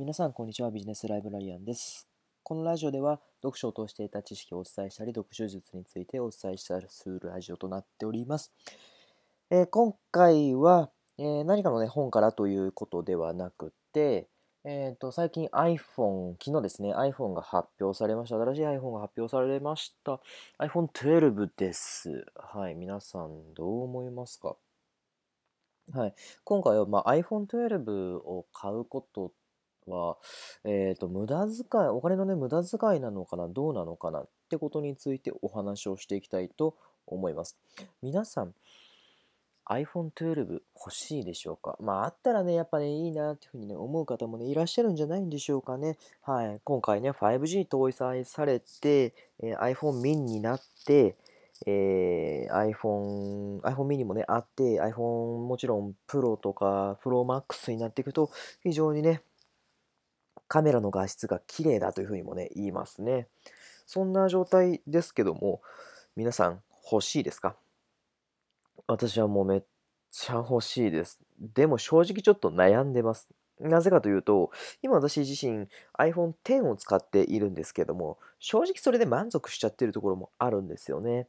皆さん、こんにちは。ビジネスライブラリアンです。このラジオでは、読書を通して得た知識をお伝えしたり、読書術についてお伝えしたりするラジオとなっております。えー今回は、えー何かの、ね、本からということではなくて、えーと、最近 iPhone、昨日ですね、iPhone が発表されました。新しい iPhone が発表されました。iPhone 12です。はい、皆さんどう思いますか？はい、今回は、まあ、iPhone 12を買うことは、えーと、無駄遣い、お金のね、無駄遣いなのかな、どうなのかなってことについてお話をしていきたいと思います。皆さん、iPhone 12欲しいでしょうか？まあ、あったらね、やっぱね、いいなっていうふうにね、思う方もね、いらっしゃるんじゃないんでしょうかね。はい、今回ね、5G 搭載されて、えー iPhone mini になって、えー iPhone、iPhone mini もね、あって、iPhone もちろん Pro とか Pro Max になっていくと、非常にね、カメラの画質が綺麗だというふうにもね、言いますね。そんな状態ですけども、皆さん欲しいですか？私はもうめっちゃ欲しいです。でも正直ちょっと悩んでます。なぜかというと、今私自身 iPhone X を使っているんですけども、正直それで満足しちゃってるところもあるんですよね。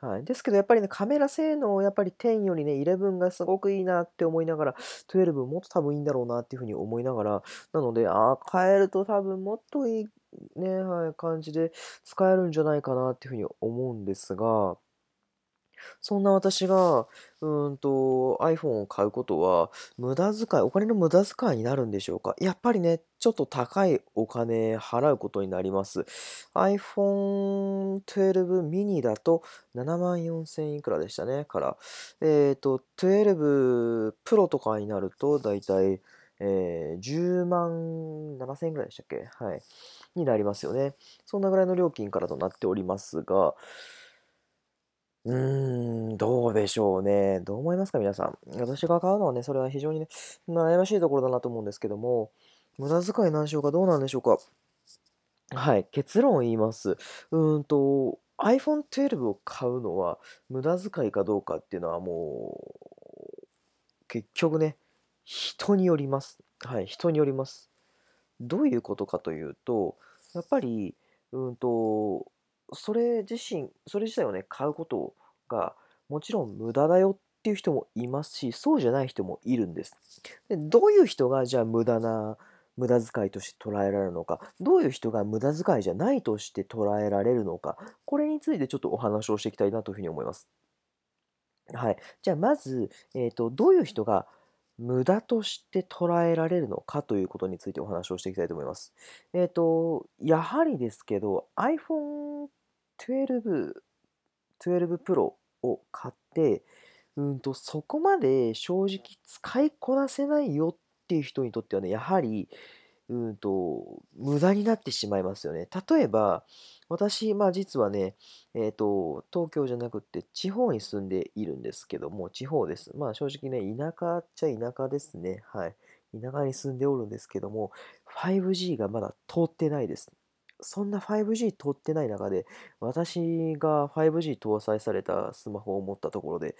はい、ですけどやっぱりね、カメラ性能、やっぱり10よりね、11がすごくいいなって思いながら、12もっと多分いいんだろうなっていうふうに思いながら、なので、ああ、変えると多分もっといいね、はい、感じで使えるんじゃないかなっていうふうに思うんですが、そんな私が、うんと、iPhone を買うことは、無駄遣い、お金の無駄遣いになるんでしょうか？やっぱりね、ちょっと高いお金払うことになります。iPhone 12 mini だと7万4千いくらでしたね。から、えっと、12 Pro とかになると、だいたい、えー10万7千円ぐらいでしたっけ？はい。になりますよね。そんなぐらいの料金からとなっておりますが、うーん、どうでしょうね。どう思いますか、皆さん。私が買うのはね、それは非常にね、悩ましいところだなと思うんですけども、無駄遣いなんでしょうか、どうなんでしょうか。はい、結論を言います。うーんと、iPhone 12を買うのは無駄遣いかどうかっていうのはもう、結局ね、人によります。はい、人によります。どういうことかというと、やっぱり、うーんと、それ自身、それ自体をね、買うことが、もちろん無駄だよっていう人もいますし、そうじゃない人もいるんです。で、どういう人がじゃあ無駄な、無駄遣いとして捉えられるのか、どういう人が無駄遣いじゃないとして捉えられるのか、これについてちょっとお話をしていきたいなというふうに思います。はい。じゃあまず、えっと、どういう人が無駄として捉えられるのかということについてお話をしていきたいと思います。えっと、やはりですけど、iPhone 12、12 Pro を買って、うんと、そこまで正直使いこなせないよっていう人にとってはね、やはり、うんと、無駄になってしまいますよね。例えば、私、まあ実はね、えっと、東京じゃなくって地方に住んでいるんですけども、地方です。まあ正直ね、田舎っちゃ田舎ですね。はい。田舎に住んでおるんですけども、5G がまだ通ってないです。そんな 5G 通ってない中で、私が 5G 搭載されたスマホを持ったところで、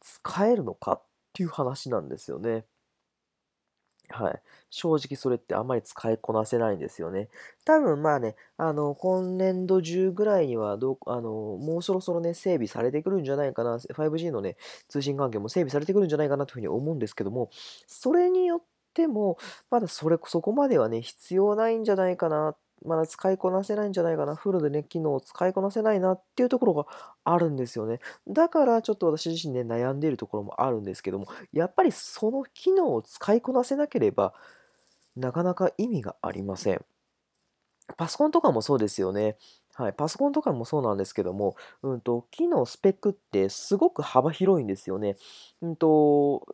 使えるのかっていう話なんですよね。はい。正直それってあんまり使いこなせないんですよね。多分まあね、あの、今年度中ぐらいにはど、あの、もうそろそろね、整備されてくるんじゃないかな。5G のね、通信環境も整備されてくるんじゃないかなというふうに思うんですけども、それによっても、まだそれ、そこまではね、必要ないんじゃないかな。まだ使いこなせないんじゃないかな。フルでね、機能を使いこなせないなっていうところがあるんですよね。だからちょっと私自身ね、悩んでいるところもあるんですけども、やっぱりその機能を使いこなせなければ、なかなか意味がありません。パソコンとかもそうですよね。はい、パソコンとかもそうなんですけども、うんと、機能スペックってすごく幅広いんですよね。うんと、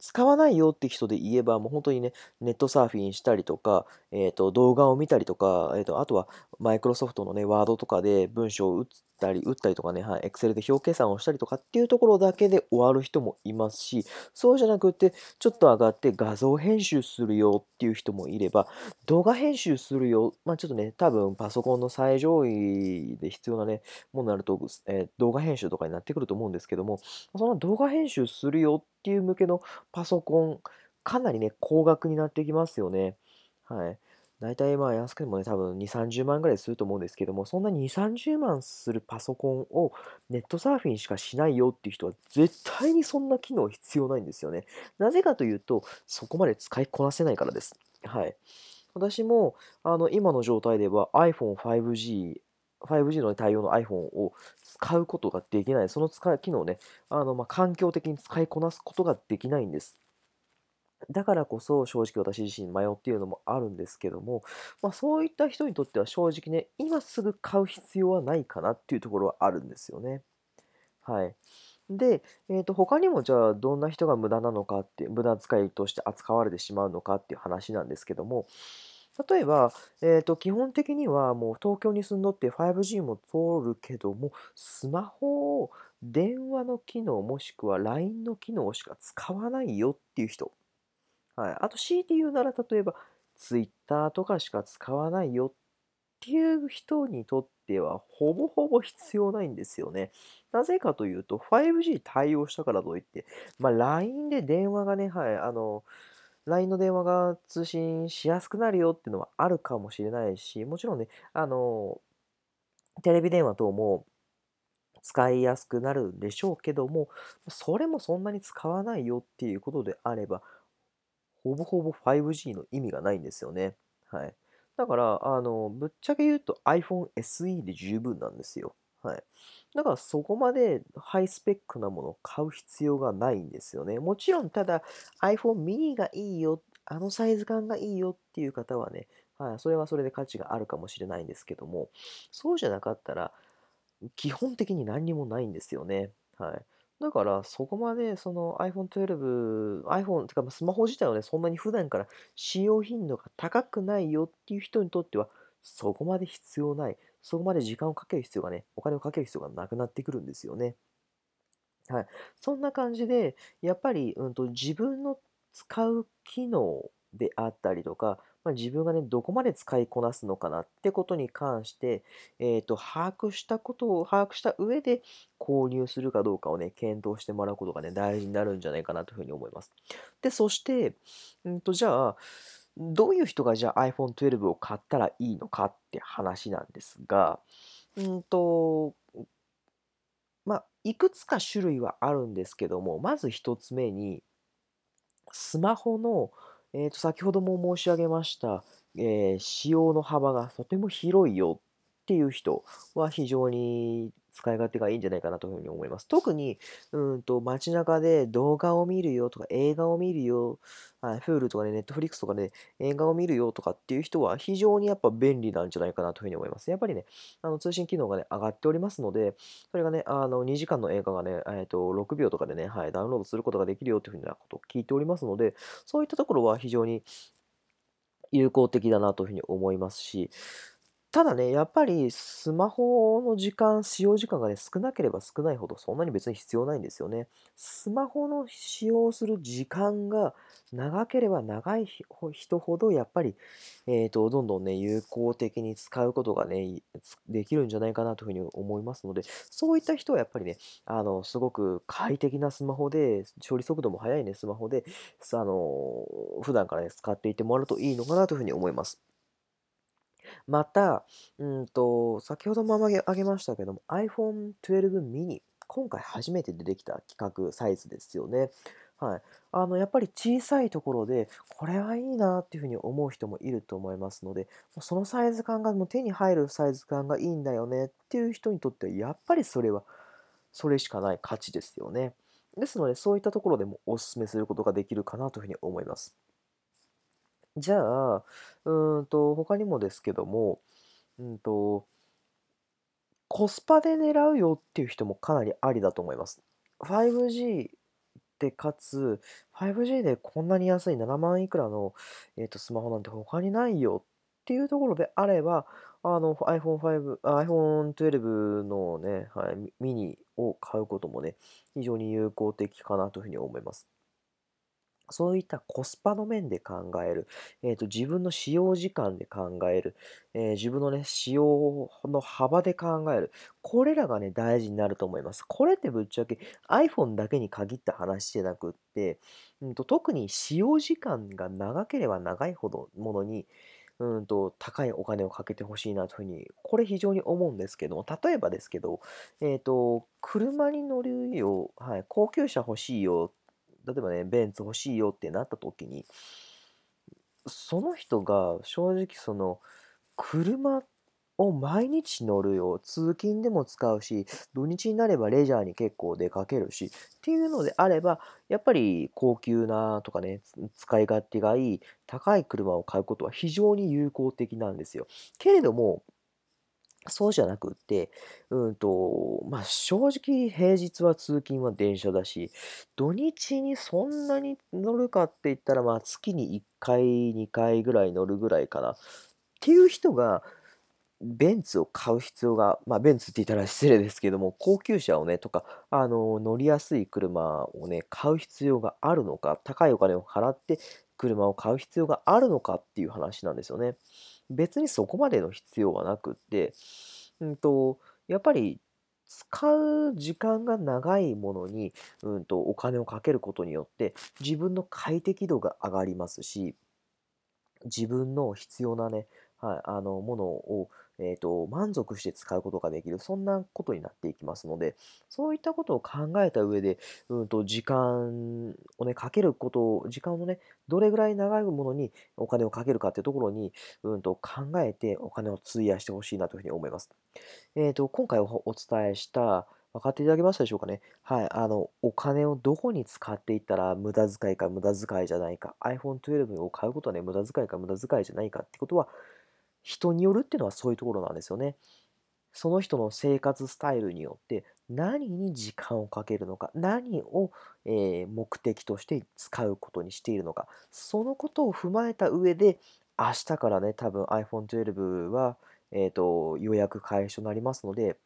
使わないよって人で言えば、もう本当にね、ネットサーフィンしたりとか、えっと、動画を見たりとか、えっと、あとはマイクロソフトのね、ワードとかで文章を打ったり、打ったりとかね、はい、Excel で表計算をしたりとかっていうところだけで終わる人もいますし、そうじゃなくて、ちょっと上がって画像編集するよっていう人もいれば、動画編集するよ、まあちょっとね、多分パソコンの最上位で必要なね、ものになると、えー動画編集とかになってくると思うんですけども、その動画編集するよっていう向けのパソコン、かなりね、高額になってきますよね。はい。大体まあ安くてもね、多分2、30万ぐらいすると思うんですけども、そんな2、30万するパソコンをネットサーフィンしかしないよっていう人は絶対にそんな機能必要ないんですよね。なぜかというと、そこまで使いこなせないからです。はい。私もあの今の状態では iPhone5G、5G の対応の iPhone を使うことができない。その使い機能ね、あのまあ環境的に使いこなすことができないんです。だからこそ正直私自身迷っているのもあるんですけども、まあ、そういった人にとっては正直ね、今すぐ買う必要はないかなっていうところはあるんですよね。はい。で、えー、と他にもじゃあどんな人が無駄なのかって、無駄遣いとして扱われてしまうのかっていう話なんですけども、例えば、えー、と基本的にはもう東京に住んどって 5G も通るけども、スマホを電話の機能もしくは LINE の機能しか使わないよっていう人。はい。あと強いて言うなら、例えば Twitter とかしか使わないよっていう人にとっては、ほぼほぼ必要ないんですよね。なぜかというと、5G 対応したからといって、まあ、LINE で電話がね、はい、あの、LINE の電話が通信しやすくなるよっていうのはあるかもしれないし、もちろんね、あの、テレビ電話等も使いやすくなるんでしょうけども、それもそんなに使わないよっていうことであれば、ほぼほぼ 5G の意味がないんですよね。はい。だから、あの、ぶっちゃけ言うと iPhone SE で十分なんですよ。はい。だからそこまでハイスペックなものを買う必要がないんですよね。もちろんただ iPhone mini がいいよ、あのサイズ感がいいよっていう方はね、はい、それはそれで価値があるかもしれないんですけども、そうじゃなかったら基本的に何にもないんですよね。はい。だからそこまでその iPhone 12、iPhone てかスマホ自体はね、そんなに普段から使用頻度が高くないよっていう人にとっては、そこまで必要ない。そこまで時間をかける必要がね、お金をかける必要がなくなってくるんですよね。はい。そんな感じで、やっぱり、うんと、自分の使う機能であったりとか、まあ、自分がね、どこまで使いこなすのかなってことに関して、えっ、ー、と、把握したことを、把握した上で購入するかどうかをね、検討してもらうことがね、大事になるんじゃないかなというふうに思います。で、そして、うんと、じゃあ、どういう人がじゃあ iPhone 12を買ったらいいのかって話なんですが、うんと、まあ、いくつか種類はあるんですけども、まず一つ目に、スマホの、えー、と先ほども申し上げました、えー、使用の幅がとても広いよっていう人は非常に使い勝手がいいんじゃないかなというふうに思います。特に、うんと街中で動画を見るよとか映画を見るよ、はい、Hulu とかね、Netflix とかで、ね、映画を見るよとかっていう人は非常にやっぱ便利なんじゃないかなというふうに思います。やっぱりね、あの通信機能がね、上がっておりますので、それがね、あの2時間の映画がね、えー、と6秒とかでね、はい、ダウンロードすることができるよというふうなことを聞いておりますので、そういったところは非常に有効的だなというふうに思いますし、ただね、やっぱりスマホの時間、使用時間がね、少なければ少ないほどそんなに別に必要ないんですよね。スマホの使用する時間が長ければ長い人ほど、やっぱり、えっと、どんどんね、有効的に使うことがね、できるんじゃないかなというふうに思いますので、そういった人はやっぱりね、あの、すごく快適なスマホで、処理速度も速いね、スマホで、あの、普段からね、使っていてもらうといいのかなというふうに思います。また、うんと、先ほども挙げましたけども、iPhone 12 mini、今回初めて出てきた規格サイズですよね。はい。あの、やっぱり小さいところで、これはいいなっていうふうに思う人もいると思いますので、そのサイズ感がもう手に入るサイズ感がいいんだよねっていう人にとっては、やっぱりそれは、それしかない価値ですよね。ですので、そういったところでもお勧めすることができるかなというふうに思います。じゃあ、うんと、他にもですけども、うんと、コスパで狙うよっていう人もかなりありだと思います。5G でかつ、5G でこんなに安い7万いくらの、えーと、スマホなんて他にないよっていうところであれば、あの iPhone5、iPhone 12のね、はい、ミニを買うこともね、非常に有効的かなというふうに思います。そういったコスパの面で考える、えーと、自分の使用時間で考える、えー、自分のね、使用の幅で考える。これらがね、大事になると思います。これってぶっちゃけ iPhone だけに限った話じゃなくって、うんと、特に使用時間が長ければ長いほどものに、うんと、高いお金をかけてほしいなというふうに、これ非常に思うんですけども、例えばですけど、えっ、ー、と、車に乗るよ、はい、高級車欲しいよ例えばね、ベンツ欲しいよってなった時に、その人が正直その、車を毎日乗るよ。通勤でも使うし、土日になればレジャーに結構出かけるし、っていうのであれば、やっぱり高級なとかね、使い勝手がいい、高い車を買うことは非常に有効的なんですよ。けれども、そうじゃなくって、うんと、まあ、正直平日は通勤は電車だし、土日にそんなに乗るかって言ったら、まあ、月に1回、2回ぐらい乗るぐらいかな。っていう人が、ベンツを買う必要が、まあ、ベンツって言ったら失礼ですけども、高級車をね、とか、あの、乗りやすい車をね、買う必要があるのか、高いお金を払って車を買う必要があるのかっていう話なんですよね。別にそこまでの必要はなくって、うんと、やっぱり使う時間が長いものに、うんと、お金をかけることによって自分の快適度が上がりますし、自分の必要なね、はい、あのものをえーと、満足して使うことができる、そんなことになっていきますので、そういったことを考えた上で、うんと、時間をね、かけることを、時間をね、どれぐらい長いものにお金をかけるかっていうところに、うんと、考えてお金を費やしてほしいなというふうに思います。えっ、ー、と、今回お伝えした、分かっていただけましたでしょうかね？はい。あの、お金をどこに使っていったら無駄遣いか無駄遣いじゃないか。iPhone 12を買うことはね、無駄遣いか無駄遣いじゃないかってことは、人によるっていうのはそういうところなんですよね。その人の生活スタイルによって何に時間をかけるのか、何を、え、目的として使うことにしているのか、そのことを踏まえた上で、明日からね、多分 iPhone 12は、えーと、予約開始となりますので、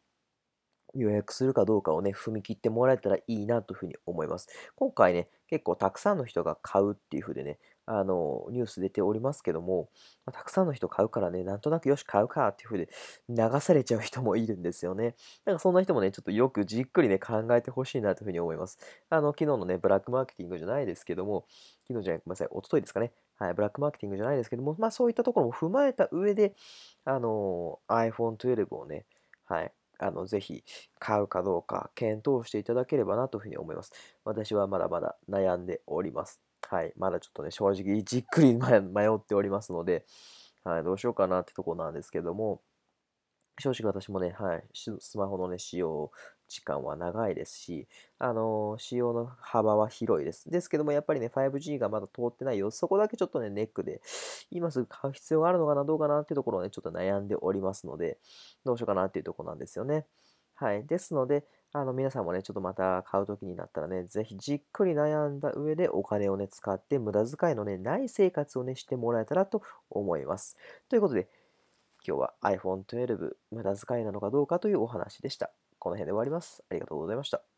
予約するかどうかをね、踏み切ってもらえたらいいなというふうに思います。今回ね、結構たくさんの人が買うっていうふうでね、あの、ニュース出ておりますけども、まあ、たくさんの人買うからね、なんとなくよし買うかっていうふうで流されちゃう人もいるんですよね。だかそんな人もね、ちょっとよくじっくりね、考えてほしいなというふうに思います。あの、昨日のね、ブラックマーケティングじゃないですけども、昨日じゃない、ごめんなさい、おとといですかね。はい、ブラックマーケティングじゃないですけども、まあそういったところも踏まえた上で、あの、iPhone 12をね、はい、あの、ぜひ買うかどうか検討していただければなというふうに思います。私はまだまだ悩んでおります。はい。まだちょっとね、正直じっくり迷っておりますので、はい、どうしようかなってとこなんですけども、正直私もね、はい、スマホのね、使用時間は長いですし、あのー、使用の幅は広いです。ですけども、やっぱりね、5G がまだ通ってないよ。そこだけちょっとね、ネックで、今すぐ買う必要があるのかな、どうかなってところをね、ちょっと悩んでおりますので、どうしようかなっていうとこなんですよね。はい。ですので、あの、皆さんもね、ちょっとまた買う時になったらね、ぜひじっくり悩んだ上でお金をね、使って無駄遣いのね、ない生活をね、してもらえたらと思います。ということで、今日は iPhone 12無駄遣いなのかどうかというお話でした。この辺で終わります。ありがとうございました。